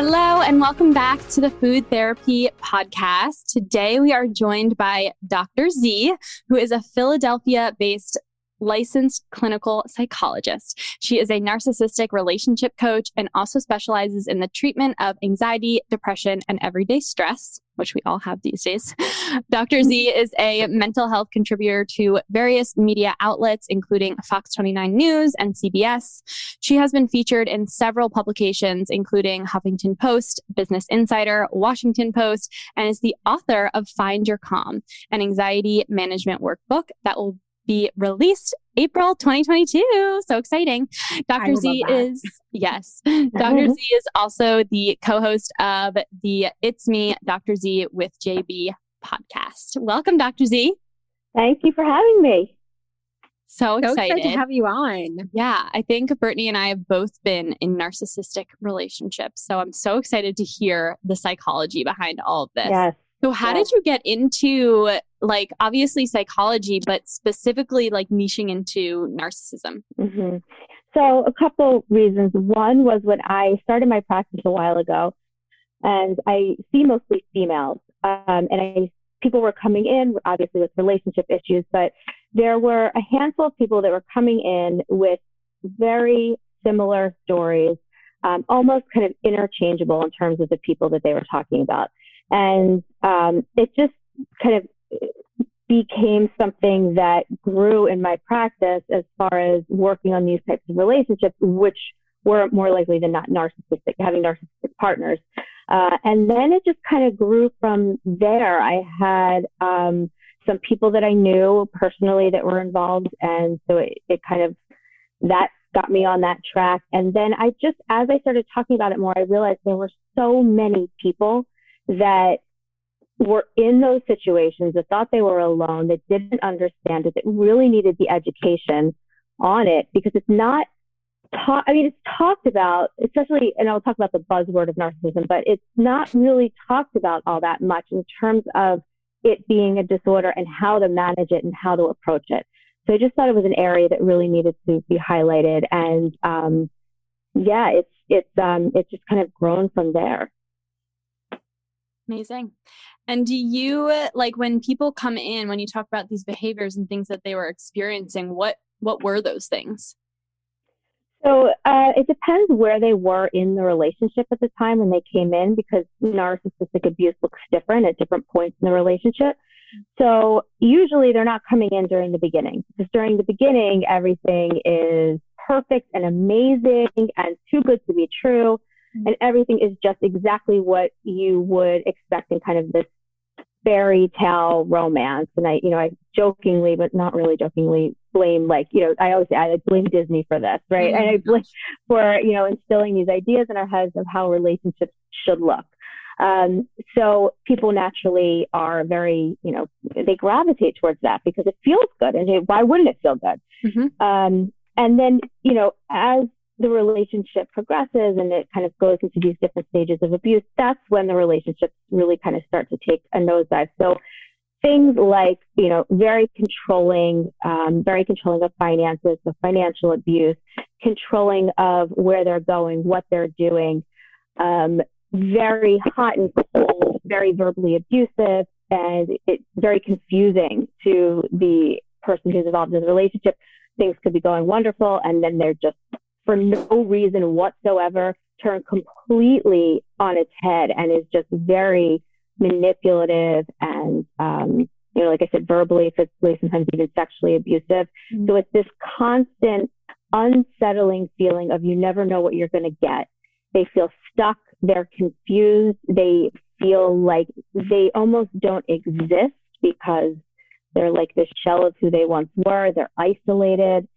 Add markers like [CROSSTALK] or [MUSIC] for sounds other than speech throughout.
Hello, and welcome back to the Food Therapy Podcast. Today we are joined by Dr. Z, who is a Philadelphia based licensed clinical psychologist. She is a narcissistic relationship coach and also specializes in the treatment of anxiety, depression, and everyday stress, which we all have these days. [LAUGHS] Dr. Z is a mental health contributor to various media outlets, including Fox 29 News and CBS. She has been featured in several publications, including Huffington Post, Business Insider, Washington Post, and is the author of Find Your Calm, an anxiety management workbook that will be released April 2022. So exciting. Dr. Z is, yes, [LAUGHS] Dr. Z is also the co host of the It's Me, Dr. Z with JB podcast. Welcome, Dr. Z. Thank you for having me. So excited. so excited. to have you on. Yeah, I think Brittany and I have both been in narcissistic relationships. So I'm so excited to hear the psychology behind all of this. Yes. So how did you get into like obviously psychology, but specifically like niching into narcissism? Mm-hmm. So a couple reasons. One was when I started my practice a while ago, and I see mostly females, um, and I people were coming in obviously with relationship issues, but there were a handful of people that were coming in with very similar stories, um, almost kind of interchangeable in terms of the people that they were talking about. And um, it just kind of became something that grew in my practice as far as working on these types of relationships, which were more likely than not narcissistic, having narcissistic partners. Uh, and then it just kind of grew from there. I had um, some people that I knew personally that were involved. And so it, it kind of, that got me on that track. And then I just, as I started talking about it more, I realized there were so many people that were in those situations that thought they were alone, that didn't understand it, that really needed the education on it because it's not taught. I mean, it's talked about, especially, and I'll talk about the buzzword of narcissism, but it's not really talked about all that much in terms of it being a disorder and how to manage it and how to approach it. So I just thought it was an area that really needed to be highlighted. And um, yeah, it's it's um, it's just kind of grown from there. Amazing. And do you like when people come in when you talk about these behaviors and things that they were experiencing, what what were those things? So uh, it depends where they were in the relationship at the time when they came in, because narcissistic abuse looks different at different points in the relationship. So usually they're not coming in during the beginning, because during the beginning everything is perfect and amazing and too good to be true and everything is just exactly what you would expect in kind of this fairy tale romance. And I, you know, I jokingly, but not really jokingly, blame like, you know, I always say I blame Disney for this, right? Mm-hmm. And I blame for, you know, instilling these ideas in our heads of how relationships should look. Um, so people naturally are very, you know, they gravitate towards that because it feels good. And why wouldn't it feel good? Mm-hmm. Um, and then, you know, as the relationship progresses and it kind of goes into these different stages of abuse, that's when the relationships really kind of start to take a nosedive. So things like, you know, very controlling, um, very controlling of finances, the financial abuse, controlling of where they're going, what they're doing, um, very hot and cold, very verbally abusive, and it's very confusing to the person who's involved in the relationship. Things could be going wonderful, and then they're just for no reason whatsoever turned completely on its head and is just very manipulative and um, you know like i said verbally physically sometimes even sexually abusive mm-hmm. so it's this constant unsettling feeling of you never know what you're going to get they feel stuck they're confused they feel like they almost don't exist because They're like this shell of who they once were. They're isolated.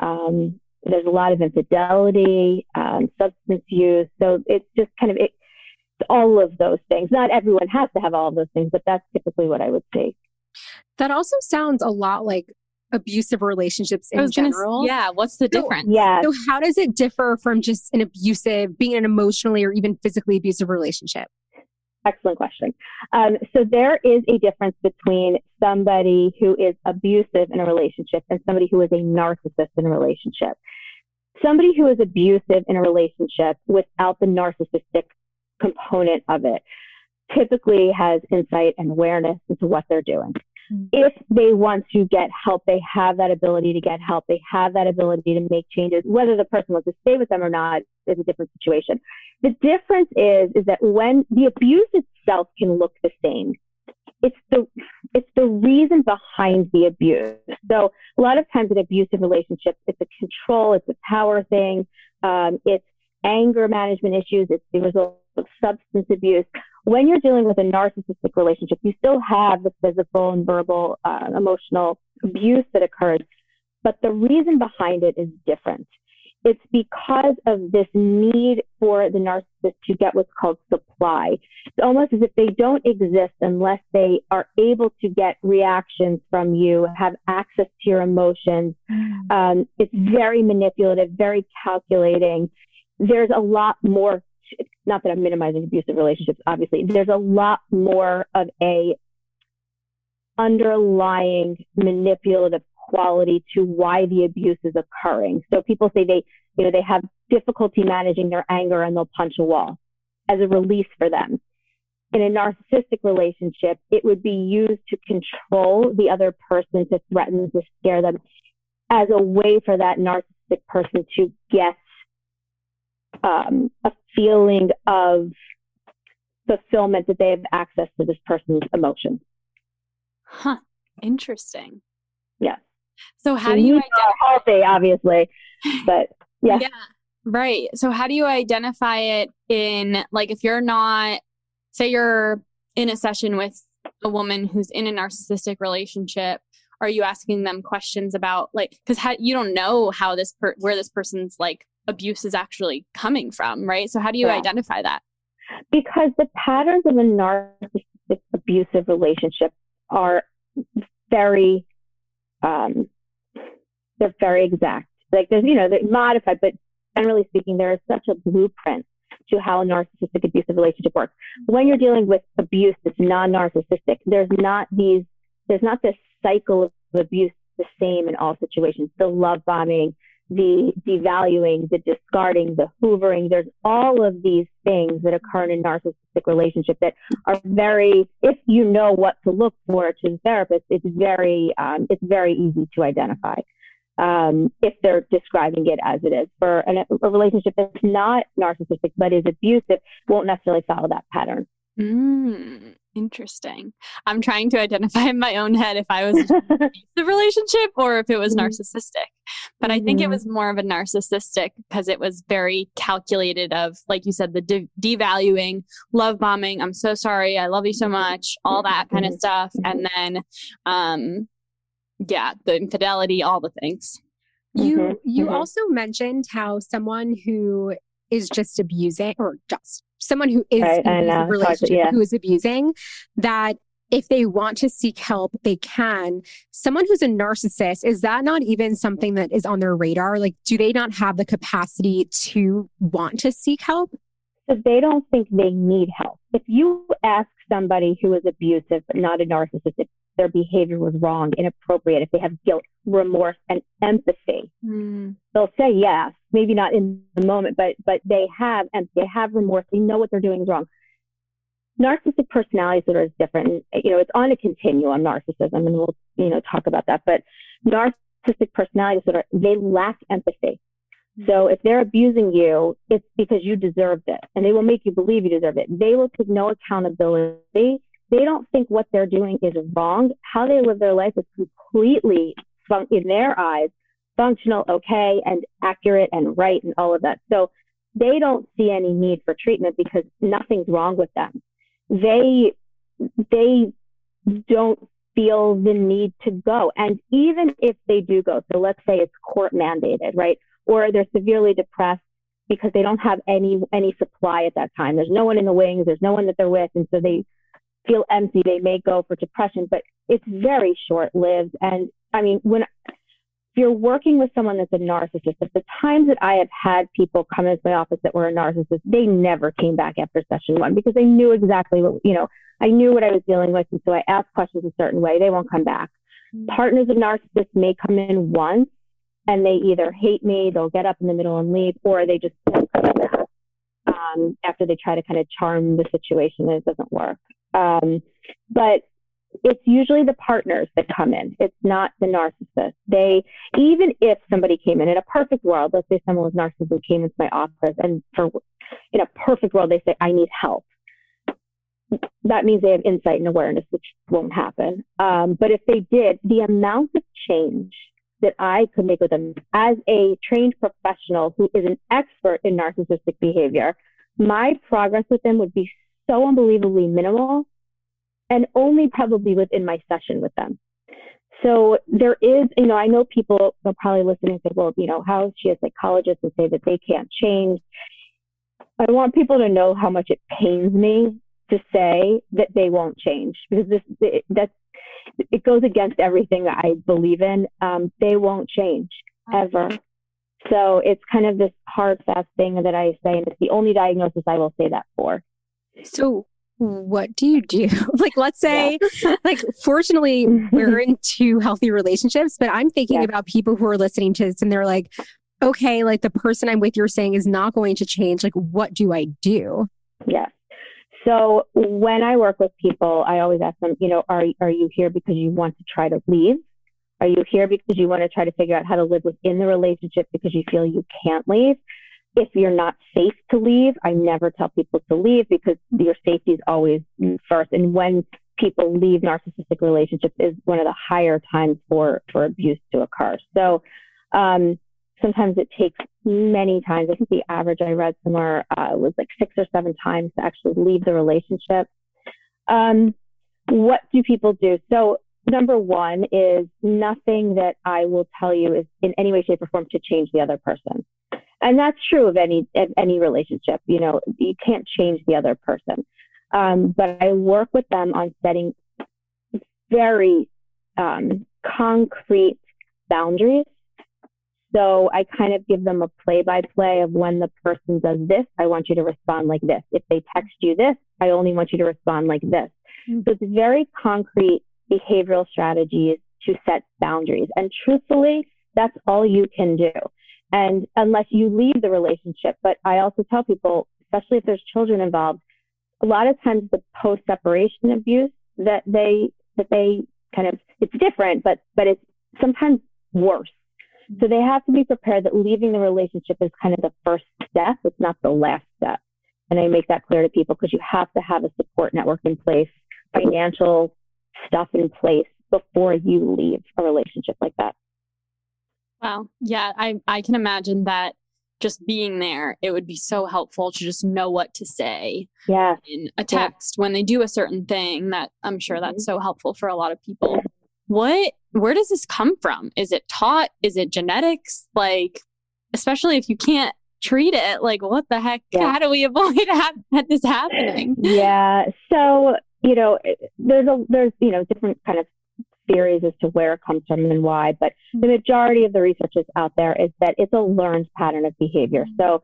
Um, there's a lot of infidelity, um, substance use. So it's just kind of it, all of those things. Not everyone has to have all of those things, but that's typically what I would say. That also sounds a lot like abusive relationships in general. Gonna, yeah. What's the difference? Yeah. So how does it differ from just an abusive, being an emotionally or even physically abusive relationship? Excellent question. Um, so there is a difference between somebody who is abusive in a relationship and somebody who is a narcissist in a relationship. Somebody who is abusive in a relationship without the narcissistic component of it typically has insight and awareness into what they're doing. Mm-hmm. If they want to get help, they have that ability to get help. They have that ability to make changes. Whether the person wants to stay with them or not is a different situation. The difference is, is that when the abuse itself can look the same, it's the it's the reason behind the abuse. So a lot of times in abusive relationships, it's a control, it's a power thing, um, it's anger management issues, it's the result of substance abuse. When you're dealing with a narcissistic relationship, you still have the physical and verbal, uh, emotional abuse that occurs, but the reason behind it is different it's because of this need for the narcissist to get what's called supply. It's almost as if they don't exist unless they are able to get reactions from you, have access to your emotions. Mm. Um, it's very manipulative, very calculating. There's a lot more, not that I'm minimizing abusive relationships, obviously, there's a lot more of a underlying manipulative quality to why the abuse is occurring. So people say they, you know, they have difficulty managing their anger and they'll punch a wall as a release for them. In a narcissistic relationship, it would be used to control the other person, to threaten, to scare them as a way for that narcissistic person to get um, a feeling of fulfillment that they have access to this person's emotions. Huh. Interesting. Yeah. So how do you identify healthy, obviously, but [LAUGHS] yeah. yeah. Right. So how do you identify it in like if you're not say you're in a session with a woman who's in a narcissistic relationship are you asking them questions about like because you don't know how this per- where this person's like abuse is actually coming from right so how do you yeah. identify that because the patterns of a narcissistic abusive relationship are very um, they're very exact. Like there's, you know, they're modified, but generally speaking, there is such a blueprint to how a narcissistic abusive relationship works. When you're dealing with abuse that's non-narcissistic, there's not these, there's not this cycle of abuse the same in all situations. The love bombing, the devaluing, the discarding, the hoovering. There's all of these things that occur in a narcissistic relationship that are very, if you know what to look for to the therapist, it's very, um, it's very easy to identify. Um, if they're describing it as it is. For an, a relationship that's not narcissistic but is abusive, won't necessarily follow that pattern. Mm, Interesting. I'm trying to identify in my own head if I was [LAUGHS] the relationship or if it was mm-hmm. narcissistic. But I think it mm-hmm. was more of a narcissistic because it was very calculated of, like you said, the de- devaluing, love bombing. I'm so sorry. I love you so much. All that kind of mm-hmm. stuff. And then, um, yeah, the infidelity, all the things. You, you also mentioned how someone who is just abusing or just someone who is right, in a relationship yeah. who is abusing that if they want to seek help, they can. Someone who's a narcissist, is that not even something that is on their radar? Like, do they not have the capacity to want to seek help? So they don't think they need help. If you ask somebody who is abusive, but not a narcissist, if their behavior was wrong, inappropriate, if they have guilt, remorse, and empathy, mm. they'll say yes. Maybe not in the moment, but but they have and they have remorse. They know what they're doing is wrong. Narcissistic personality disorder is different. You know, it's on a continuum, narcissism, and we'll you know talk about that. But narcissistic personality disorder, they lack empathy. So if they're abusing you, it's because you deserved it and they will make you believe you deserve it. They will take no accountability they don't think what they're doing is wrong. How they live their life is completely, fun- in their eyes, functional, okay, and accurate and right and all of that. So they don't see any need for treatment because nothing's wrong with them. They, they don't feel the need to go. And even if they do go, so let's say it's court mandated, right? Or they're severely depressed because they don't have any any supply at that time. There's no one in the wings, there's no one that they're with, and so they feel empty. They may go for depression, but it's very short lived. And I mean, when if you're working with someone that's a narcissist, at the times that I have had people come into my office that were a narcissist, they never came back after session one because they knew exactly what, you know, I knew what I was dealing with. And so I asked questions a certain way. They won't come back. Mm-hmm. Partners of narcissists may come in once and they either hate me, they'll get up in the middle and leave, or they just um, after they try to kind of charm the situation and it doesn't work. Um, but it's usually the partners that come in. It's not the narcissist. They, even if somebody came in in a perfect world, let's say someone was narcissist came into my office and for, in a perfect world, they say, I need help. That means they have insight and awareness, which won't happen. Um, but if they did, the amount of change that I could make with them as a trained professional who is an expert in narcissistic behavior, my progress with them would be so unbelievably minimal and only probably within my session with them. So there is, you know, I know people will probably listen and say, well, you know, how she a psychologist and say that they can't change? I want people to know how much it pains me to say that they won't change because this it, that's it goes against everything that I believe in. Um, they won't change ever. So it's kind of this hard, fast thing that I say, and it's the only diagnosis I will say that for. So what do you do? [LAUGHS] like, let's say, yeah. like, fortunately, [LAUGHS] we're in two healthy relationships, but I'm thinking yeah. about people who are listening to this and they're like, okay, like the person I'm with, you're saying is not going to change. Like, what do I do? Yes. So when I work with people, I always ask them, you know, are, are you here because you want to try to leave? Are you here because you want to try to figure out how to live within the relationship because you feel you can't leave? If you're not safe to leave, I never tell people to leave because your safety is always first. And when people leave narcissistic relationships is one of the higher times for, for abuse to occur. So, um, sometimes it takes many times. I think the average I read somewhere uh, was like six or seven times to actually leave the relationship. Um, what do people do? So, number one is nothing that I will tell you is in any way, shape, or form to change the other person and that's true of any of any relationship. You know, you can't change the other person. Um, but I work with them on setting very um, concrete boundaries. So I kind of give them a play by play of when the person does this, I want you to respond like this. If they text you this, I only want you to respond like this. Mm-hmm. So it's very concrete behavioral strategies to set boundaries. And truthfully, that's all you can do. And unless you leave the relationship, but I also tell people, especially if there's children involved, a lot of times the post separation abuse that they, that they kind of, it's different, but, but it's sometimes worse. So they have to be prepared that leaving the relationship is kind of the first step. It's not the last step. And I make that clear to people because you have to have a support network in place, financial stuff in place before you leave a relationship like that. Wow. Yeah, I, I can imagine that just being there, it would be so helpful to just know what to say yeah. in a text yeah. when they do a certain thing that I'm sure that's mm-hmm. so helpful for a lot of people. What where does this come from? Is it taught? Is it genetics? Like especially if you can't treat it, like what the heck? Yeah. How do we [LAUGHS] avoid ha- this happening? Yeah. So, you know, there's a there's, you know, different kind of theories as to where it comes from and why, but the majority of the research that's out there is that it's a learned pattern of behavior. So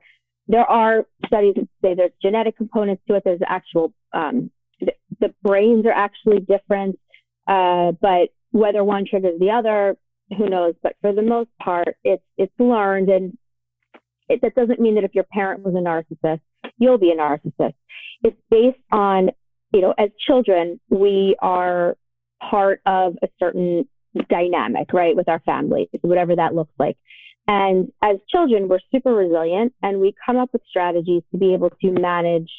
there are studies that say there's genetic components to it. There's actual, um, the, the, brains are actually different, uh, but whether one triggers the other, who knows? But for the most part, it's it's learned, and it, that doesn't mean that if your parent was a narcissist, you'll be a narcissist. It's based on, you know, as children, we are part of a certain dynamic, right, with our families, whatever that looks like. And as children, we're super resilient and we come up with strategies to be able to manage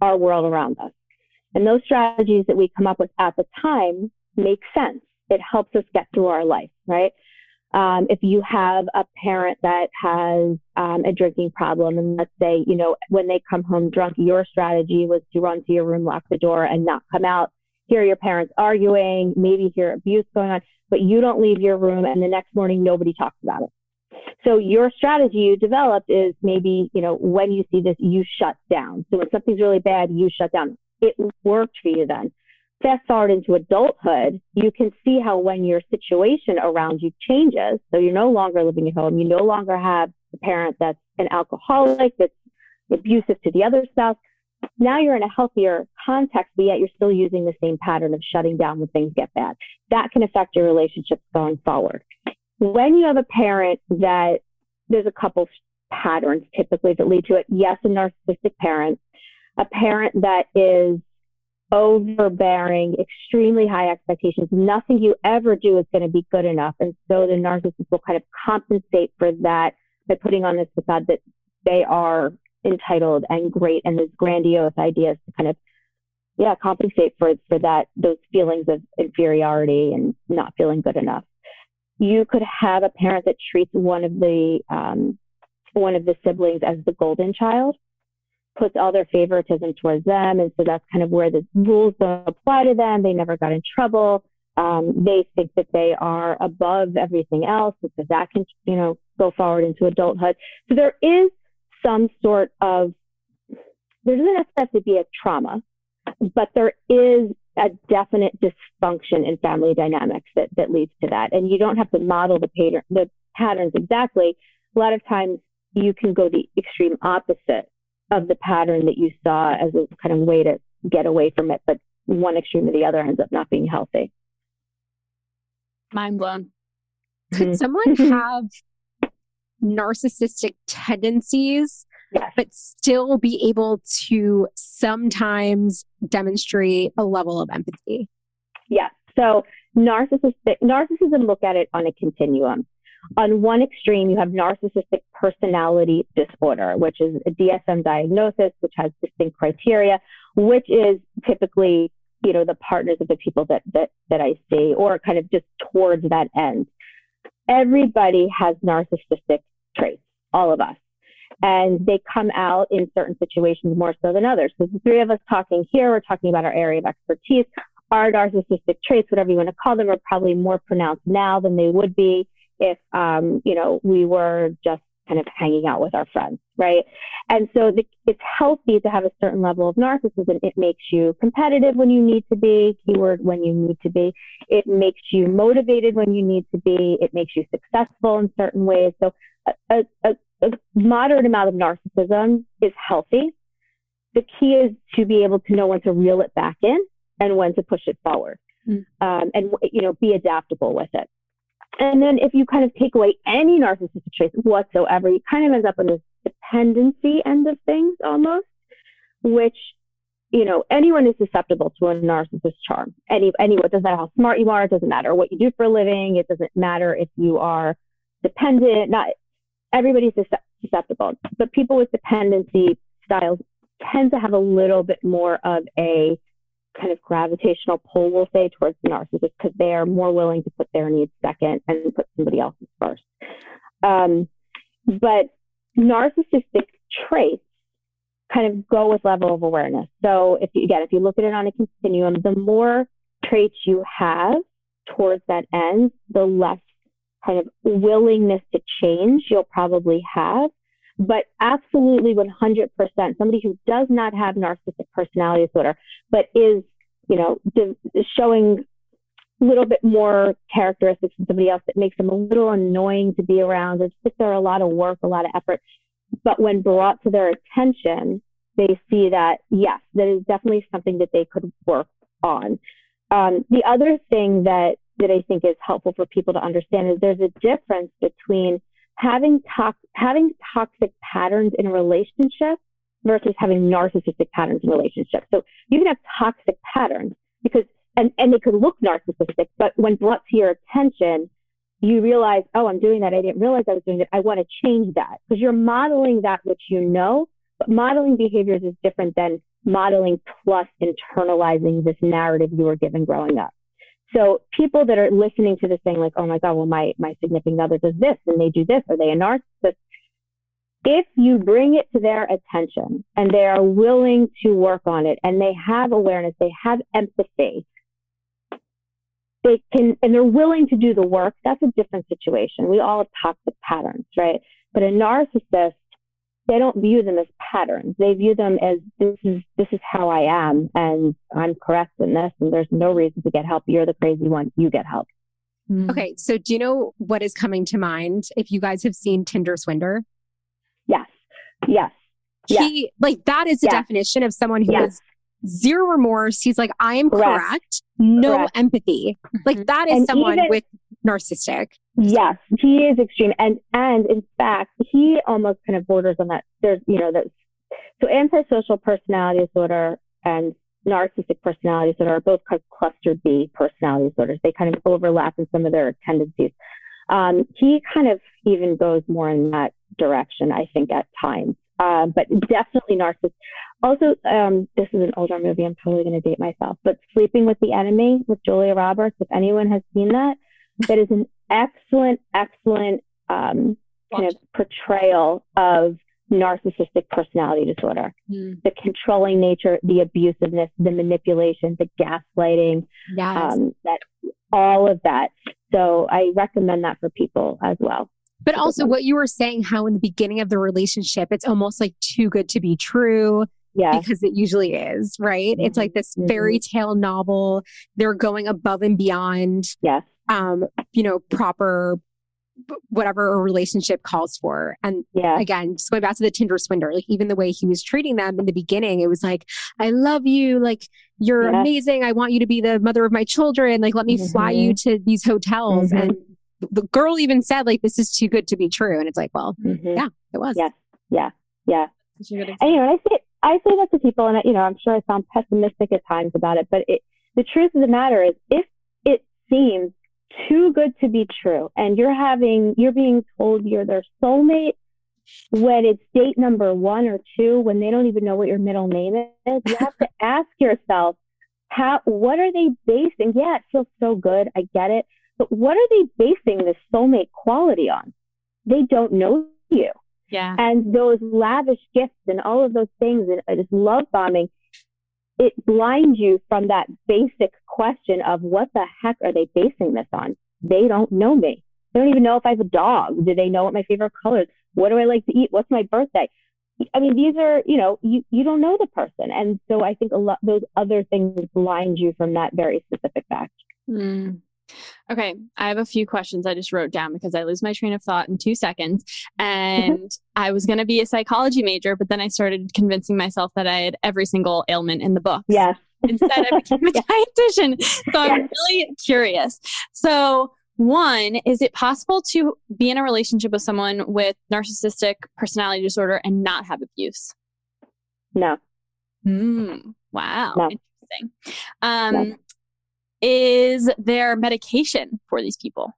our world around us. And those strategies that we come up with at the time make sense. It helps us get through our life, right? Um, if you have a parent that has um, a drinking problem, and let's say, you know, when they come home drunk, your strategy was to run to your room, lock the door, and not come out hear your parents arguing, maybe hear abuse going on, but you don't leave your room and the next morning nobody talks about it. So your strategy you developed is maybe, you know, when you see this, you shut down. So when something's really bad, you shut down. It worked for you then. Fast forward into adulthood, you can see how when your situation around you changes, so you're no longer living at home, you no longer have a parent that's an alcoholic, that's abusive to the other spouse. Now you're in a healthier context, but yet you're still using the same pattern of shutting down when things get bad. That can affect your relationships going forward. When you have a parent that there's a couple patterns typically that lead to it. Yes, a narcissistic parent, a parent that is overbearing, extremely high expectations. Nothing you ever do is going to be good enough. And so the narcissist will kind of compensate for that by putting on this facade that they are entitled and great and these grandiose ideas to kind of yeah compensate for for that those feelings of inferiority and not feeling good enough. You could have a parent that treats one of the um, one of the siblings as the golden child puts all their favoritism towards them and so that's kind of where the rules don't apply to them. They never got in trouble. Um, they think that they are above everything else because that can you know go forward into adulthood. So there is some sort of, there doesn't have to be a trauma, but there is a definite dysfunction in family dynamics that, that leads to that. And you don't have to model the, pattern, the patterns exactly. A lot of times you can go the extreme opposite of the pattern that you saw as a kind of way to get away from it, but one extreme or the other ends up not being healthy. Mind blown. Could mm-hmm. someone [LAUGHS] have narcissistic tendencies, yes. but still be able to sometimes demonstrate a level of empathy. Yes. So narcissistic narcissism look at it on a continuum. On one extreme, you have narcissistic personality disorder, which is a DSM diagnosis, which has distinct criteria, which is typically, you know, the partners of the people that that that I see, or kind of just towards that end everybody has narcissistic traits, all of us. And they come out in certain situations more so than others. So the three of us talking here, we're talking about our area of expertise. Our narcissistic traits, whatever you want to call them, are probably more pronounced now than they would be if, um, you know, we were just kind of hanging out with our friends, right? And so the, it's healthy to have a certain level of narcissism. It makes you competitive when you need to be, keyword when you need to be. It makes you motivated when you need to be. It makes you successful in certain ways. So a, a, a moderate amount of narcissism is healthy. The key is to be able to know when to reel it back in and when to push it forward. Mm. Um, and you know, be adaptable with it. And then if you kind of take away any narcissistic traits whatsoever, you kind of end up on this dependency end of things almost, which, you know, anyone is susceptible to a narcissist charm. Any, anyone, it doesn't matter how smart you are, it doesn't matter what you do for a living, it doesn't matter if you are dependent, not everybody's susceptible. But people with dependency styles tend to have a little bit more of a kind of gravitational pull, we'll say, towards the narcissist because they are more willing to put their needs second and put somebody else's first. Um, but narcissistic traits kind of go with level of awareness. So if you, again, if you look at it on a continuum, the more traits you have towards that end, the less kind of willingness to change you'll probably have. But absolutely 100%, somebody who does not have narcissistic personality disorder, but is, you know, showing a little bit more characteristics than somebody else that makes them a little annoying to be around. It's just there a lot of work, a lot of effort. But when brought to their attention, they see that, yes, that is definitely something that they could work on. Um, the other thing that, that I think is helpful for people to understand is there's a difference between having, having toxic patterns in a relationship versus having narcissistic patterns in relationships. So you can have toxic patterns because, and, and they could look narcissistic, but when brought to your attention, you realize, oh, I'm doing that. I didn't realize I was doing it. I want to change that because you're modeling that which you know, but modeling behaviors is different than modeling plus internalizing this narrative you were given growing up. So people that are listening to this thing, like, oh my God, well, my, my significant other does this and they do this. Are they a narcissist? If you bring it to their attention and they are willing to work on it and they have awareness, they have empathy, they can, and they're willing to do the work, that's a different situation. We all have toxic patterns, right? But a narcissist, they don't view them as patterns. They view them as this is this is how I am, and I'm correct in this, and there's no reason to get help. You're the crazy one. You get help. Mm. Okay, so do you know what is coming to mind if you guys have seen Tinder Swindler? Yes. Yes. He yes. like that is the yes. definition of someone who yes. is zero remorse. He's like, I am correct, correct. no correct. empathy. Like that is and someone even, with narcissistic. Yes, he is extreme, and and in fact, he almost kind of borders on that. There's you know that so antisocial personality disorder and narcissistic personality disorder are both kind of cluster B personality disorders. They kind of overlap in some of their tendencies. Um, he kind of even goes more in that direction, I think, at times. Uh, but definitely narcissist. Also, um, this is an older movie. I'm totally going to date myself. But Sleeping with the Enemy with Julia Roberts. If anyone has seen that, that is an excellent, excellent um, kind of portrayal of narcissistic personality disorder. Mm. The controlling nature, the abusiveness, the manipulation, the gaslighting, yes. um, that all of that. So I recommend that for people as well. But also what you were saying, how in the beginning of the relationship, it's almost like too good to be true. Yeah. Because it usually is, right? Mm-hmm. It's like this mm-hmm. fairy tale novel. They're going above and beyond. Yes. Um, you know, proper whatever a relationship calls for. And yeah. again, just going back to the Tinder swindler, like even the way he was treating them in the beginning, it was like, I love you. Like, you're yeah. amazing. I want you to be the mother of my children. Like, let me mm-hmm. fly you to these hotels. And the girl even said, like, this is too good to be true. And it's like, well, yeah, it was. Yeah. Yeah. Yeah. Know, I say, I say that to people, and you know, I'm sure I sound pessimistic at times about it, but it, the truth of the matter is, if it seems too good to be true, and you're having, you're being told you're their soulmate when it's date number one or two, when they don't even know what your middle name is, you have to [LAUGHS] ask yourself, how, what are they basing? Yeah, it feels so good. I get it. But what are they basing this soulmate quality on? They don't know you. Yeah. And those lavish gifts and all of those things and just love bombing, it blinds you from that basic question of what the heck are they basing this on? They don't know me. They don't even know if I have a dog. Do they know what my favorite color is? What do I like to eat? What's my birthday? I mean, these are, you know, you, you don't know the person. And so I think a lot, those other things blind you from that very specific fact. Mm. Okay, I have a few questions I just wrote down because I lose my train of thought in two seconds. [LAUGHS] And I was going to be a psychology major, but then I started convincing myself that I had every single ailment in the book. Yes. Instead, I [LAUGHS] became a dietitian. So I'm really curious. So, one, is it possible to be in a relationship with someone with narcissistic personality disorder and not have abuse? No. Mm, wow. No. Interesting. Um, no is there medication for these people?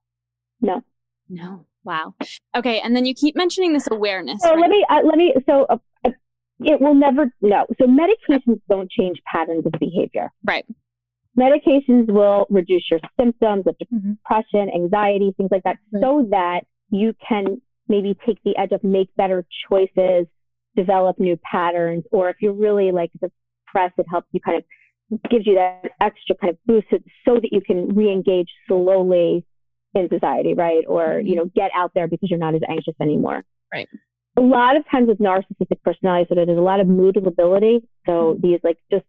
No. No. Wow. Okay, and then you keep mentioning this awareness. So right? let me uh, let me so uh, it will never no. So medications don't change patterns of behavior. Right. Medications will reduce your symptoms of Mm-hmm. depression, anxiety, things like that, Right. so that you can maybe take the edge of make better choices, develop new patterns, or if you're really like depressed, it helps you kind of gives you that extra kind of boost so that you can re-engage slowly in society, right? Or, you know, get out there because you're not as anxious anymore. Right. A lot of times with narcissistic personality disorder, there's a lot of mood lability. So these like just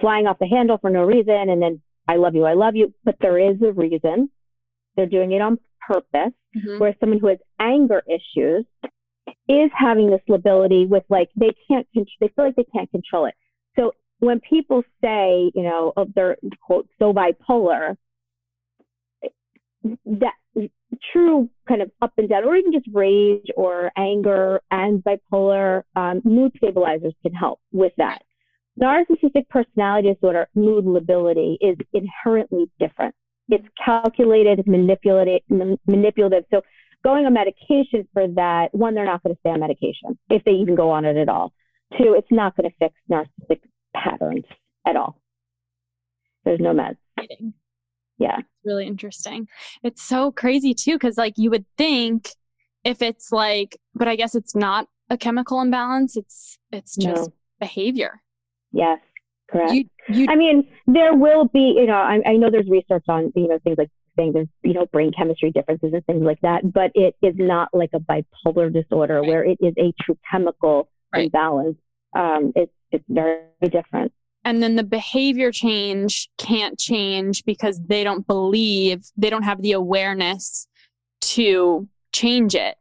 flying off the handle for no reason and then I love you, I love you. But there is a reason. They're doing it on purpose. Mhm. Where someone who has anger issues is having this lability with like they can't con- they feel like they can't control it. So when people say, you know, oh, they're quote so bipolar, that true kind of up and down, or even just rage or anger and bipolar um, mood stabilizers can help with that. Narcissistic personality disorder, mood lability is inherently different. It's calculated, it's manipulated, manipulative. So going on medication for that, one, they're not going to stay on medication if they even go on it at all. Two, it's not going to fix narcissistic patterns at all. There's no meds. Yeah. It's really interesting. It's so crazy too, because like you would think if it's like, but I guess it's not a chemical imbalance. It's it's just No. behavior. Yes. Correct. You, you, I mean, there will be, you know, I, I know there's research on, you know, things like saying there's, you know, brain chemistry differences and things like that, but it is not like a bipolar disorder right. where it is a true chemical right. imbalance. Um, it's, it's very different. And then the behavior change can't change because they don't believe, they don't have the awareness to change it.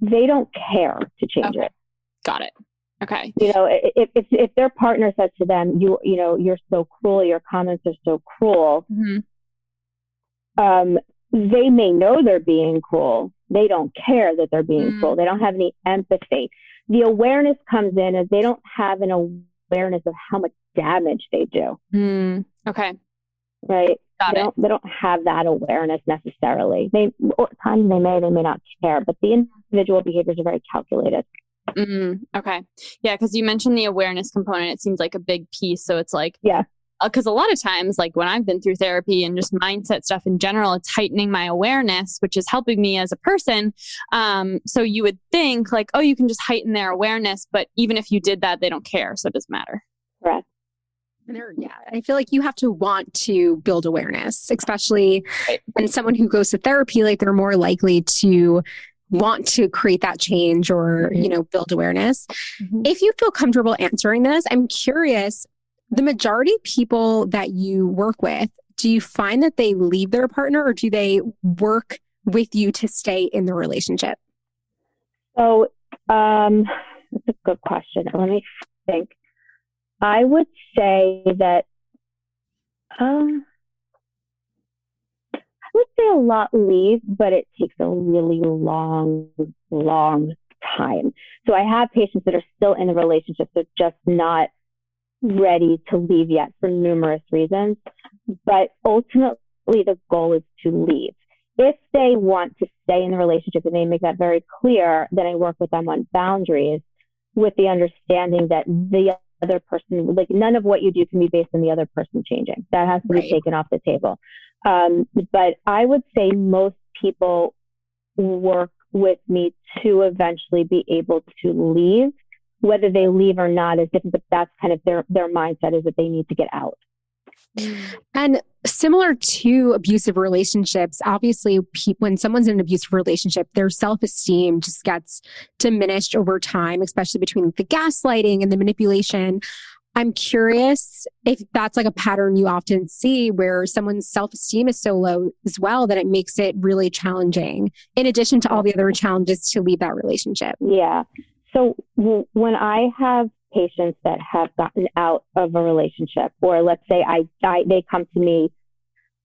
They don't care to change okay. it. Got it. Okay. You know, if, if, if their partner says to them, you, you know, you're so cruel, your comments are so cruel, mm-hmm. um, they may know they're being cruel. They don't care that they're being mm. cruel. They don't have any empathy. The awareness comes in as they don't have an awareness of how much damage they do. Mm. Okay. Right. Got they it. don't they don't have that awareness necessarily. They or times they may, they may not care, but the individual behaviors are very calculated. Mm, okay. Yeah, because you mentioned the awareness component. It seems like a big piece. So it's like, yeah. Because uh, a lot of times, like when I've been through therapy and just mindset stuff in general, it's heightening my awareness, which is helping me as a person. Um, so you would think, like, oh, you can just heighten their awareness, but even if you did that, they don't care. So it doesn't matter. Correct. And yeah, I feel like you have to want to build awareness, especially right. when someone who goes to therapy, like they're more likely to want to create that change or, mm-hmm. you know, build awareness. Mm-hmm. If you feel comfortable answering this, I'm curious, the majority of people that you work with, do you find that they leave their partner or do they work with you to stay in the relationship? So, um, that's a good question. Let me think. I would say that um, I would say a lot leave, but it takes a really long, long time. So I have patients that are still in the relationship, they're just not ready to leave yet for numerous reasons. But ultimately, the goal is to leave. If they want to stay in the relationship and they make that very clear, then I work with them on boundaries with the understanding that the other person, like none of what you do can be based on the other person changing. That has to right. be taken off the table. Um, but I would say most people work with me to eventually be able to leave. Whether they leave or not is different, but that's kind of their, their mindset is that they need to get out. Mm. And similar to abusive relationships, obviously, when someone's in an abusive relationship, their self esteem just gets diminished over time, especially between the gaslighting and the manipulation. I'm curious if that's like a pattern you often see where someone's self esteem is so low as well that it makes it really challenging, in addition to all the other challenges to leave that relationship. Yeah. So w- when I have patients that have gotten out of a relationship, or let's say I, I they come to me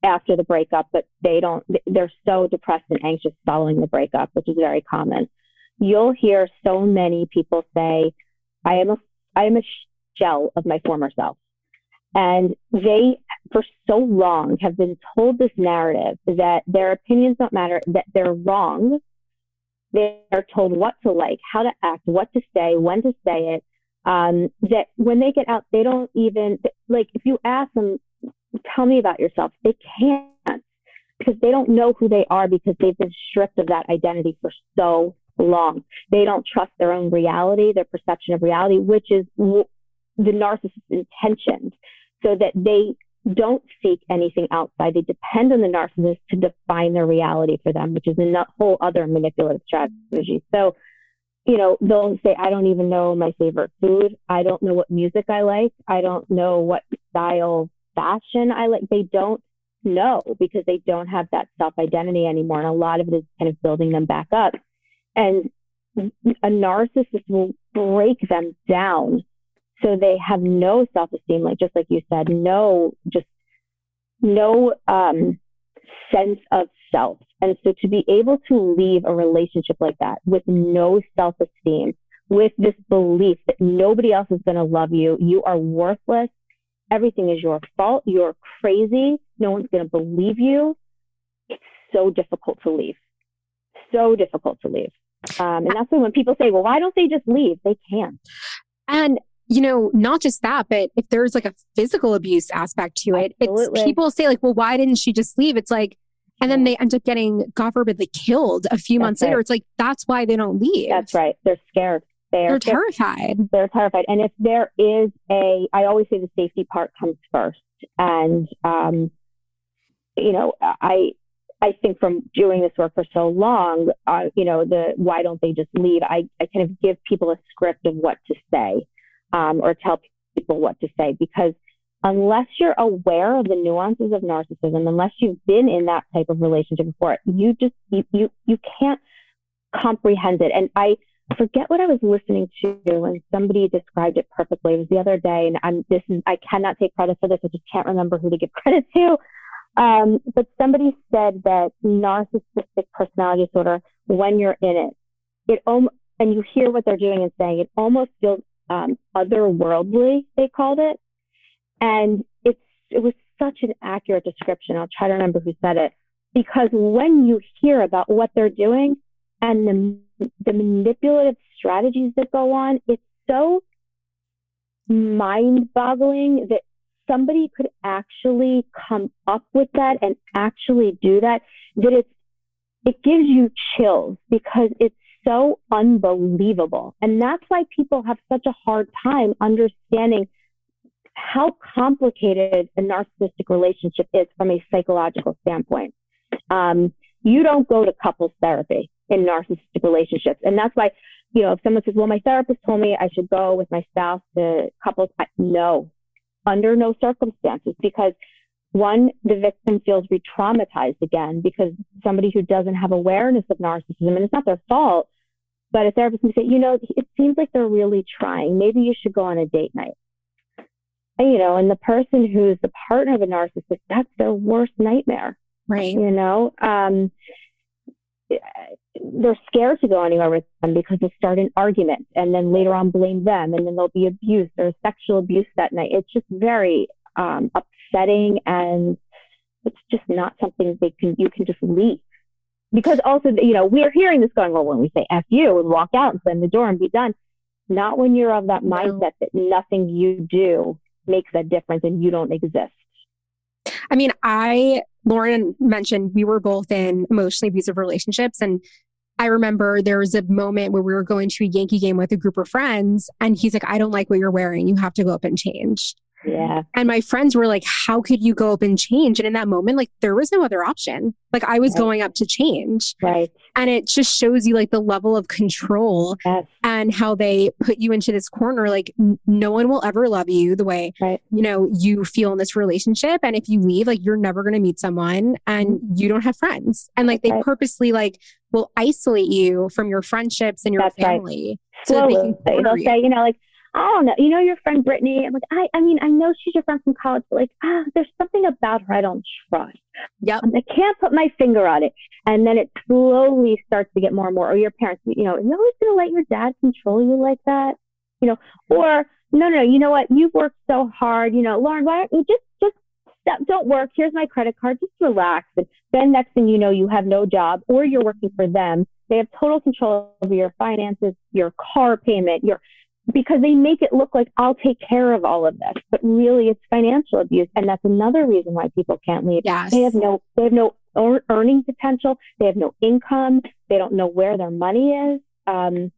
after the breakup, but they don't, they're so depressed and anxious following the breakup, which is very common. You'll hear so many people say, I am a, I am a shell of my former self. And they, for so long, have been told this narrative that their opinions don't matter, that they're wrong. They're told what to like, how to act, what to say, when to say it. Um, that when they get out, they don't even, like, if you ask them, tell me about yourself, they can't because they don't know who they are because they've been stripped of that identity for so long. They don't trust their own reality, their perception of reality, which is the narcissist's intentions so that they don't seek anything outside. They depend on the narcissist to define their reality for them, which is a whole other manipulative strategy. So, you know, they'll say, I don't even know my favorite food. I don't know what music I like. I don't know what style fashion I like. They don't know because they don't have that self identity anymore. And a lot of it is kind of building them back up. And a narcissist will break them down so they have no self esteem, like just like you said, no, just no um, sense of self. And so to be able to leave a relationship like that with no self esteem, with this belief that nobody else is going to love you, you are worthless, everything is your fault, you're crazy, no one's going to believe you, it's so difficult to leave. So difficult to leave. Um, and that's why when people say, well, why don't they just leave? They can't. And you know, not just that, but if there's like a physical abuse aspect to it, Absolutely. it's people say like, well, why didn't she just leave? It's like, and then they end up getting, God forbid, like killed a few that's months right. later. It's like, that's why they don't leave. That's right. They're scared. They're, they're terrified. They're terrified. And if there is a, I always say the safety part comes first. And, um, you know, I, I think from doing this work for so long, uh, you know, the why don't they just leave? I, I kind of give people a script of what to say um, or tell people what to say because unless you're aware of the nuances of narcissism, unless you've been in that type of relationship before, you just you you, you can't comprehend it. And I forget what I was listening to and somebody described it perfectly. It was the other day, and I'm this is I cannot take credit for this. I just can't remember who to give [LAUGHS] credit to. Um, but somebody said that narcissistic personality disorder, when you're in it, it om- and you hear what they're doing and saying, it almost feels um, otherworldly. They called it, and it's it was such an accurate description. I'll try to remember who said it because when you hear about what they're doing and the the manipulative strategies that go on, it's so mind-boggling that somebody could actually come up with that and actually do that, that it's, it gives you chills because it's so unbelievable. And that's why people have such a hard time understanding how complicated a narcissistic relationship is from a psychological standpoint. Um, you don't go to couples therapy in narcissistic relationships. And that's why, you know, if someone says, well, my therapist told me I should go with my spouse to couples, I, no, under no circumstances because one, the victim feels re-traumatized again because somebody who doesn't have awareness of narcissism, and it's not their fault, but a therapist can say, you know, it seems like they're really trying. Maybe you should go on a date night. And, you know, and the person who's the partner of a narcissist, that's their worst nightmare. Right. You know, um, they're scared to go anywhere with them because they start an argument and then later on blame them and then there'll be abuse or sexual abuse that night. It's just very um, upsetting and it's just not something they can you can just leave. Because also, you know, we're hearing this going, well, when we say F you and walk out and slam the door and be done, not when you're of that mindset that nothing you do makes a difference and you don't exist. I mean, I, Lauren mentioned we were both in emotionally abusive relationships. And I remember there was a moment where we were going to a Yankee game with a group of friends, and he's like, I don't like what you're wearing. You have to go up and change. Yeah. And my friends were like, How could you go up and change? And in that moment, like, there was no other option. Like, I was right. going up to change. Right. And it just shows you like the level of control yes. and how they put you into this corner. Like, n- no one will ever love you the way, right. you know, you feel in this relationship. And if you leave, like, you're never going to meet someone and mm-hmm. you don't have friends. And like, they right. purposely like will isolate you from your friendships and your That's family. So that they can they'll say, you know, like, I don't know. You know your friend Brittany? I'm like, I, I mean, I know she's your friend from college, but like, ah, there's something about her I don't trust. Yep. I can't put my finger on it. And then it slowly starts to get more and more. Or your parents, you know, you're always going to let your dad control you like that, you know, or no, no, no, you know what? You've worked so hard. You know, Lauren, why don't you just, just stop, don't work. Here's my credit card. Just relax. And then next thing you know, you have no job or you're working for them. They have total control over your finances, your car payment, your, because they make it look like I'll take care of all of this, but really it's financial abuse. And that's another reason why people can't leave. Yes. They have no, they have no earning potential. They have no income. They don't know where their money is. Um,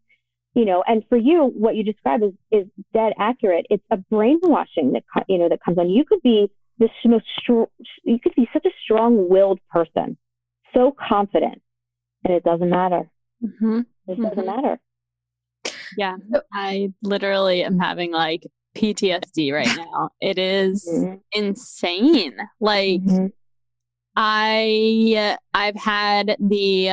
you know, and for you, what you describe is, is dead accurate. It's a brainwashing that, you know, that comes on. You could be this most, str- you could be such a strong willed person, so confident, and it doesn't matter. Mm-hmm. It doesn't mm-hmm. matter. Yeah. [LAUGHS] I literally am having like PTSD right now. It is mm-hmm. insane. Like mm-hmm. I I've had the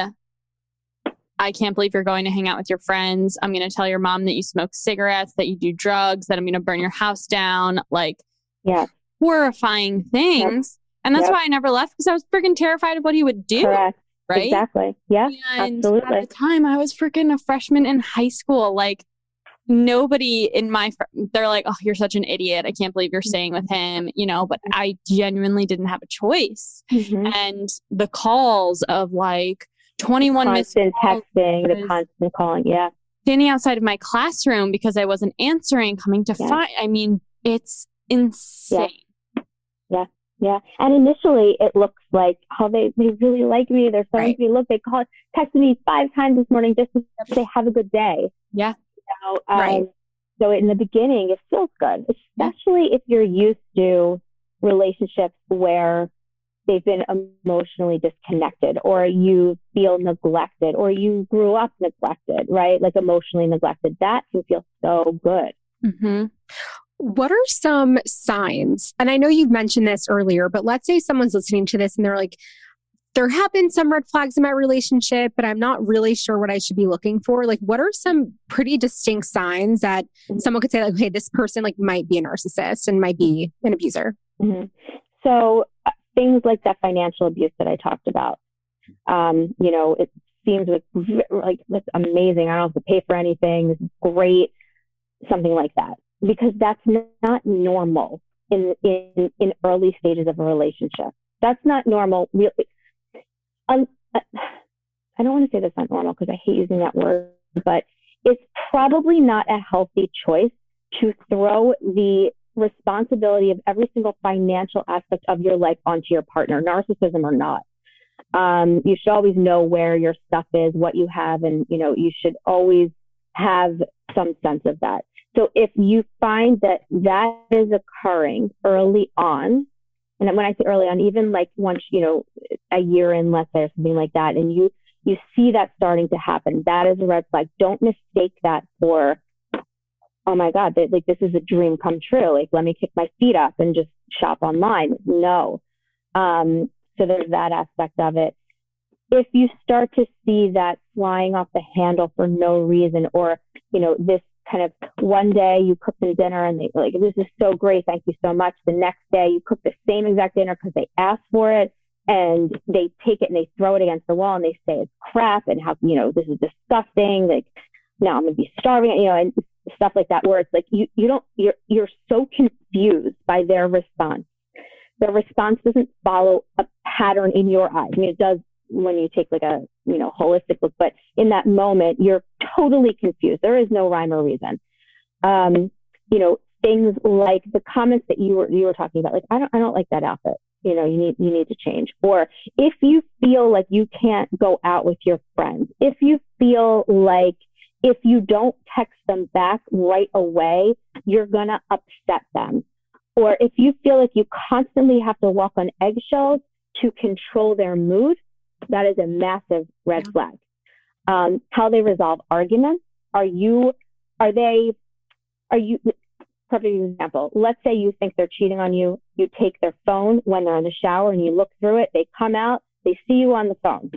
I can't believe you're going to hang out with your friends. I'm going to tell your mom that you smoke cigarettes, that you do drugs, that I'm going to burn your house down. Like, yeah, horrifying things. Yep. And that's yep. why I never left because I was freaking terrified of what he would do. Correct right? Exactly. Yeah. And absolutely. at the time, I was freaking a freshman in high school. Like nobody in my fr- they're like, "Oh, you're such an idiot. I can't believe you're staying with him." You know, but I genuinely didn't have a choice. Mm-hmm. And the calls of like 21 constant texting, the constant calling, yeah. Standing outside of my classroom because I wasn't answering, coming to yeah. find. I mean, it's insane. Yeah. Yeah. And initially it looks like, oh, they, they really like me. They're starting right. to me. Look, they called, texted me five times this morning just to say, have a good day. Yeah. know, um, right. So in the beginning, it feels good, especially if you're used to relationships where they've been emotionally disconnected or you feel neglected or you grew up neglected, right? Like emotionally neglected. That can feel so good. Mm-hmm. What are some signs? And I know you've mentioned this earlier, but let's say someone's listening to this and they're like, there have been some red flags in my relationship, but I'm not really sure what I should be looking for. Like, what are some pretty distinct signs that mm-hmm. someone could say, like, hey, this person like might be a narcissist and might be an abuser? Mm-hmm. So uh, things like that financial abuse that I talked about. Um, you know, it seems like like that's amazing. I don't have to pay for anything. This is great. Something like that, because that's not normal in in in early stages of a relationship. That's not normal. Really, uh, I don't want to say that's not normal because I hate using that word, but it's probably not a healthy choice to throw the responsibility of every single financial aspect of your life onto your partner, narcissism or not. Um, you should always know where your stuff is, what you have, and you know you should always have some sense of that. So if you find that that is occurring early on, and when I say early on, even like once you know a year in, let's say, or something like that, and you you see that starting to happen, that is a red flag. Don't mistake that for oh my God, they, like this is a dream come true. Like, let me kick my feet up and just shop online. No. Um, so there's that aspect of it. If you start to see that flying off the handle for no reason, or, you know, this kind of one day you cook them dinner and they like, this is so great. Thank you so much. The next day you cook the same exact dinner because they asked for it and they take it and they throw it against the wall and they say it's crap and how, you know, this is disgusting. Like, now I'm going to be starving, you know, and stuff like that, where it's like you, you don't, you're, you're so confused by their response. Their response doesn't follow a pattern in your eyes. I mean, it does when you take like a, you know, holistic look, but in that moment, you're totally confused. There is no rhyme or reason. Um, you know, things like the comments that you were, you were talking about, like, I don't, I don't like that outfit you know you need you need to change or if you feel like you can't go out with your friends if you feel like if you don't text them back right away, you're going to upset them. Or if you feel like you constantly have to walk on eggshells to control their mood, that is a massive red flag. Um, how they resolve arguments. Are you, are they, are you, perfect example. Let's say you think they're cheating on you. You take their phone when they're in the shower and you look through it. They come out, they see you on the phone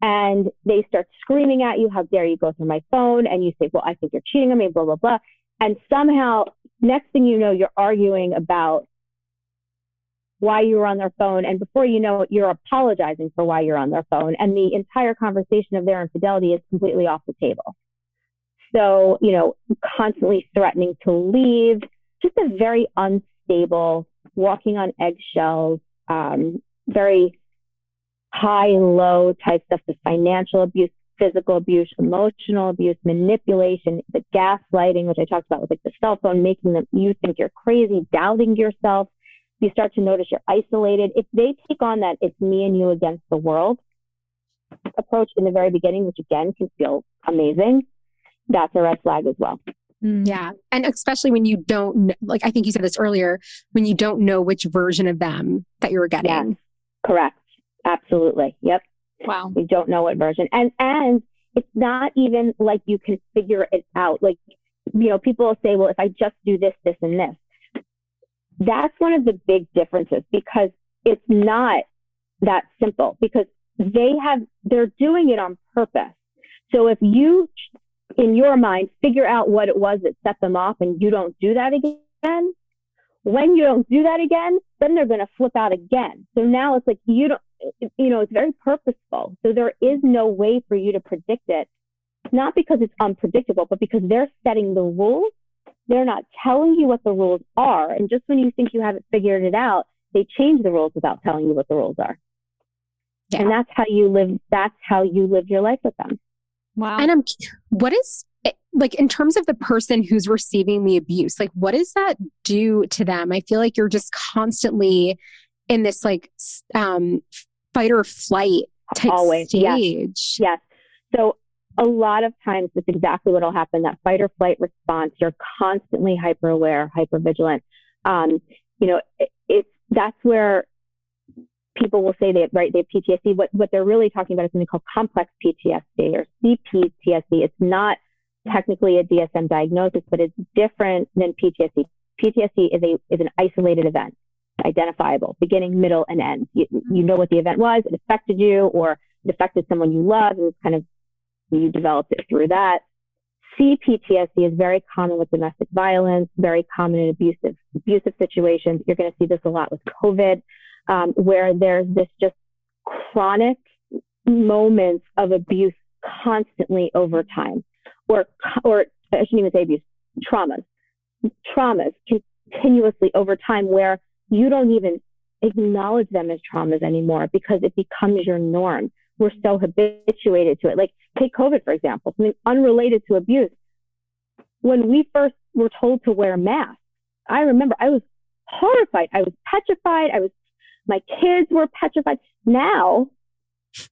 and they start screaming at you, how dare you go through my phone? And you say, well, I think you're cheating on me, blah, blah, blah. And somehow, next thing you know, you're arguing about why you were on their phone. And before you know it, you're apologizing for why you're on their phone. And the entire conversation of their infidelity is completely off the table. So, you know, constantly threatening to leave, just a very unstable, walking on eggshells, um, very high and low type stuff, the financial abuse, physical abuse, emotional abuse, manipulation, the gaslighting, which I talked about with like the cell phone, making them you think you're crazy, doubting yourself. You start to notice you're isolated. If they take on that, it's me and you against the world approach in the very beginning, which again can feel amazing, that's a red flag as well. Mm. Yeah. And especially when you don't, like I think you said this earlier, when you don't know which version of them that you're getting. Yes, correct. Absolutely. Yep. Wow. We don't know what version. And and it's not even like you can figure it out. Like, you know, people will say, well, if I just do this, this, and this. That's one of the big differences because it's not that simple because they have they're doing it on purpose. So if you in your mind figure out what it was that set them off and you don't do that again, when you don't do that again, then they're going to flip out again. So now it's like you don't you know, it's very purposeful. So there is no way for you to predict it, not because it's unpredictable, but because they're setting the rules. They're not telling you what the rules are. And just when you think you haven't figured it out, they change the rules without telling you what the rules are. Yeah. And that's how you live, that's how you live your life with them. Wow. And I'm, what is, eh, like in terms of the person who's receiving the abuse, like what does that do to them? I feel like you're just constantly in this like um fight or flight type Always. stage. Yes. yes. So a lot of times that's exactly what will happen. That fight or flight response, you're constantly hyper aware, hyper vigilant. Um, you know, it, it's, that's where people will say they right they have PTSD. What what they're really talking about is something called complex PTSD or CPTSD. It's not technically a DSM diagnosis, but it's different than PTSD. PTSD is a is an isolated event, identifiable, beginning, middle, and end. You, you know what the event was, it affected you, or it affected someone you love, and it's kind of you developed it through that. CPTSD is very common with domestic violence, very common in abusive abusive situations. You're going to see this a lot with COVID um, where there's this just chronic moments of abuse constantly over time, or or I shouldn't even say abuse, traumas, traumas continuously over time where you don't even acknowledge them as traumas anymore because it becomes your norm. We're so habituated to it. Like take COVID, for example, something unrelated to abuse. When we first were told to wear masks, I remember I was horrified. I was petrified. I was my kids were petrified. Now,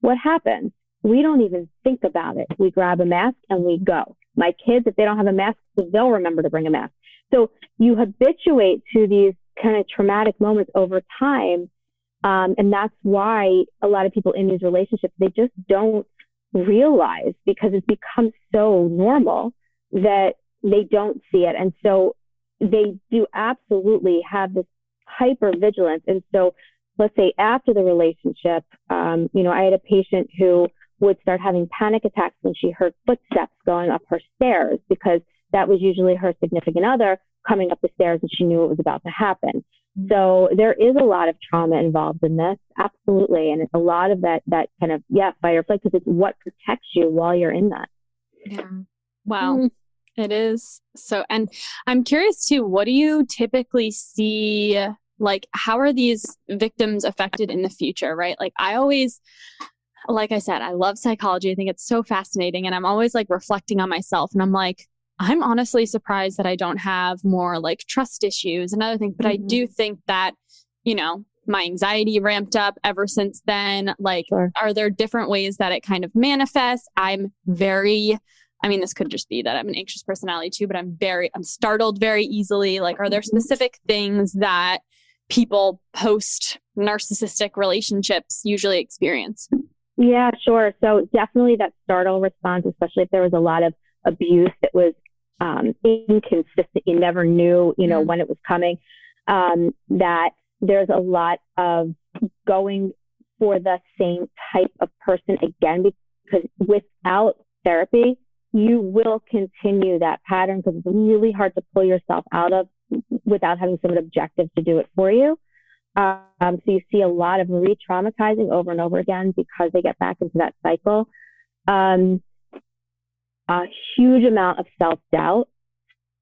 what happens? We don't even think about it. We grab a mask and we go. My kids, if they don't have a mask, they'll remember to bring a mask. So you habituate to these kind of traumatic moments over time. Um, and that's why a lot of people in these relationships, they just don't realize because it's become so normal that they don't see it. And so they do absolutely have this hyper vigilance. And so let's say after the relationship, um, you know, I had a patient who would start having panic attacks when she heard footsteps going up her stairs because that was usually her significant other coming up the stairs and she knew it was about to happen. Mm-hmm. So there is a lot of trauma involved in this, absolutely, and a lot of that that kind of yeah fight or flight because it's what protects you while you're in that. Yeah. Wow. Mm-hmm. It is so, and I'm curious too. What do you typically see like how are these victims affected in the future right like i always like i said i love psychology i think it's so fascinating and i'm always like reflecting on myself and i'm like i'm honestly surprised that i don't have more like trust issues and other things but mm-hmm. i do think that you know my anxiety ramped up ever since then like sure. are there different ways that it kind of manifests i'm very I mean, this could just be that I'm an anxious personality too, but I'm very, I'm startled very easily. Like, are there mm-hmm. specific things that people post narcissistic relationships usually experience? Yeah, sure. So definitely that startle response, especially if there was a lot of abuse that was um, inconsistent. You never knew, you know, mm-hmm. when it was coming. Um, that there's a lot of going for the same type of person again because without therapy, you will continue that pattern because it's really hard to pull yourself out of without having someone objective to do it for you. Um, so you see a lot of re-traumatizing over and over again because they get back into that cycle. Um, a huge amount of self-doubt.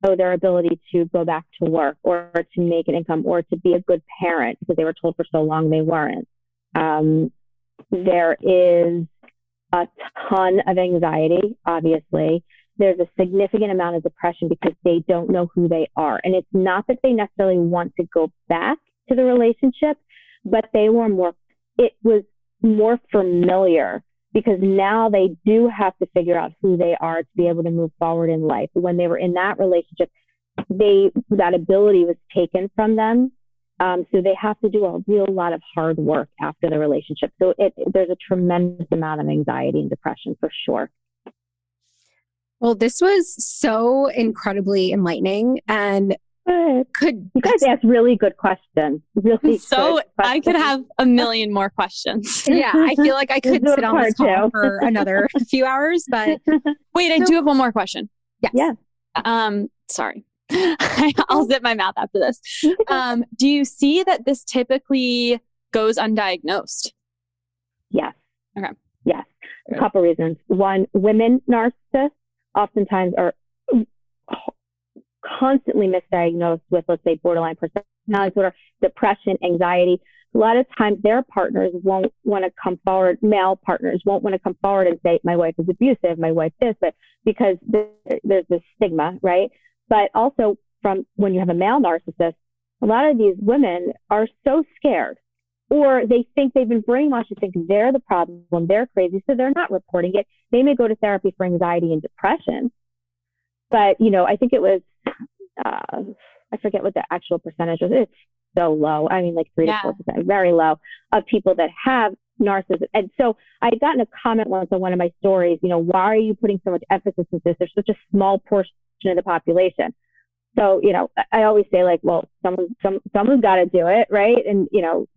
So their ability to go back to work or to make an income or to be a good parent because they were told for so long they weren't. Um, there is a ton of anxiety, obviously there's a significant amount of depression because they don't know who they are. And it's not that they necessarily want to go back to the relationship, but they were more, it was more familiar because now they do have to figure out who they are to be able to move forward in life. When they were in that relationship, they, that ability was taken from them. Um, so they have to do a real lot of hard work after the relationship. So it, there's a tremendous amount of anxiety and depression for sure. Well, this was so incredibly enlightening and could you guys ask really good questions. Really so questions. I could have a million more questions. [LAUGHS] yeah, I feel like I could sit on this call for another [LAUGHS] few hours, but [LAUGHS] wait, I do have one more question. Yes. Yeah. Um, sorry. I'll zip my mouth after this. Um, do you see that this typically goes undiagnosed? Yes. Okay. Yes. A couple reasons. One, women narcissists oftentimes are constantly misdiagnosed with, let's say, borderline personality disorder, depression, anxiety. A lot of times their partners won't want to come forward, male partners won't want to come forward and say, my wife is abusive, my wife this, but because there's this stigma, right? But also from when you have a male narcissist, a lot of these women are so scared or they think they've been brainwashed to think they're the problem, they're crazy, so they're not reporting it. They may go to therapy for anxiety and depression, but you know, I think it was, uh, I forget what the actual percentage was. It's so low. I mean, like three yeah. to four percent, very low of people that have narcissism. And so I had gotten a comment once on one of my stories. You know, why are you putting so much emphasis into this? There's such a small portion of the population. So, you know, I always say like, well, someone, some, someone's got to do it, right? And you know,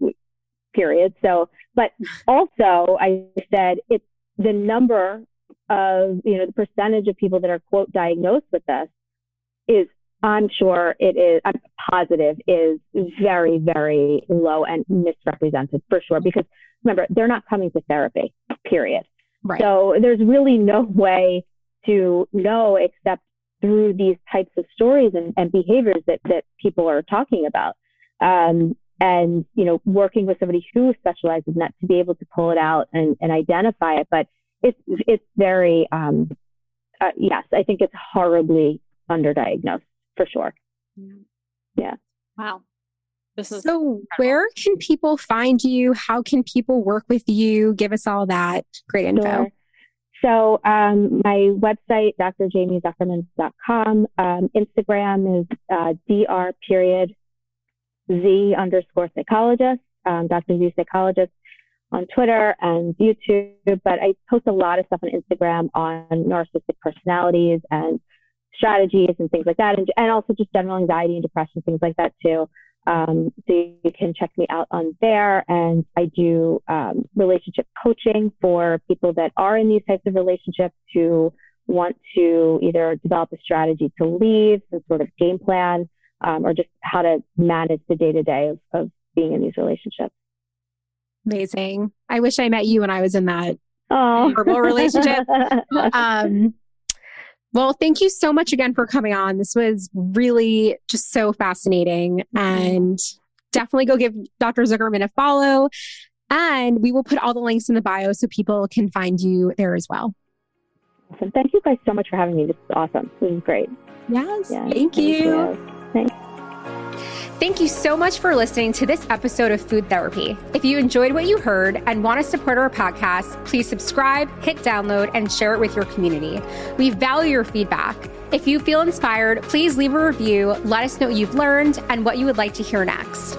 period. So, but also I said it's the number of, you know, the percentage of people that are quote diagnosed with this is, I'm sure it is, I'm positive is very, very low and misrepresented for sure. Because remember, they're not coming to therapy, period. Right. So there's really no way to know except through these types of stories and, and behaviors that, that people are talking about. Um, and, you know, working with somebody who specializes in that to be able to pull it out and, and identify it. But it's, it's very, um, uh, yes, I think it's horribly underdiagnosed for sure. Yeah. Wow. This is so incredible. where can people find you? How can people work with you? Give us all that great info. Sure. So um, my website, drjamiezuckerman.com. Um, Instagram is uh, dr period z underscore psychologist, um, Dr. Z psychologist on Twitter and YouTube. But I post a lot of stuff on Instagram on narcissistic personalities and strategies and things like that, and, and also just general anxiety and depression, things like that too. Um, so you can check me out on there. And I do um, relationship coaching for people that are in these types of relationships who want to either develop a strategy to leave, some sort of game plan, um, or just how to manage the day to day of being in these relationships. Amazing. I wish I met you when I was in that oh. horrible relationship. [LAUGHS] um, well, thank you so much again for coming on. This was really just so fascinating and definitely go give Dr. Zuckerman a follow. And we will put all the links in the bio so people can find you there as well. Awesome. Thank you guys so much for having me. This is awesome. This is great. Yes. Yeah, thank, thank you. you. Thanks. Thank you so much for listening to this episode of Food Therapy. If you enjoyed what you heard and want to support our podcast, please subscribe, hit download, and share it with your community. We value your feedback. If you feel inspired, please leave a review, let us know what you've learned and what you would like to hear next.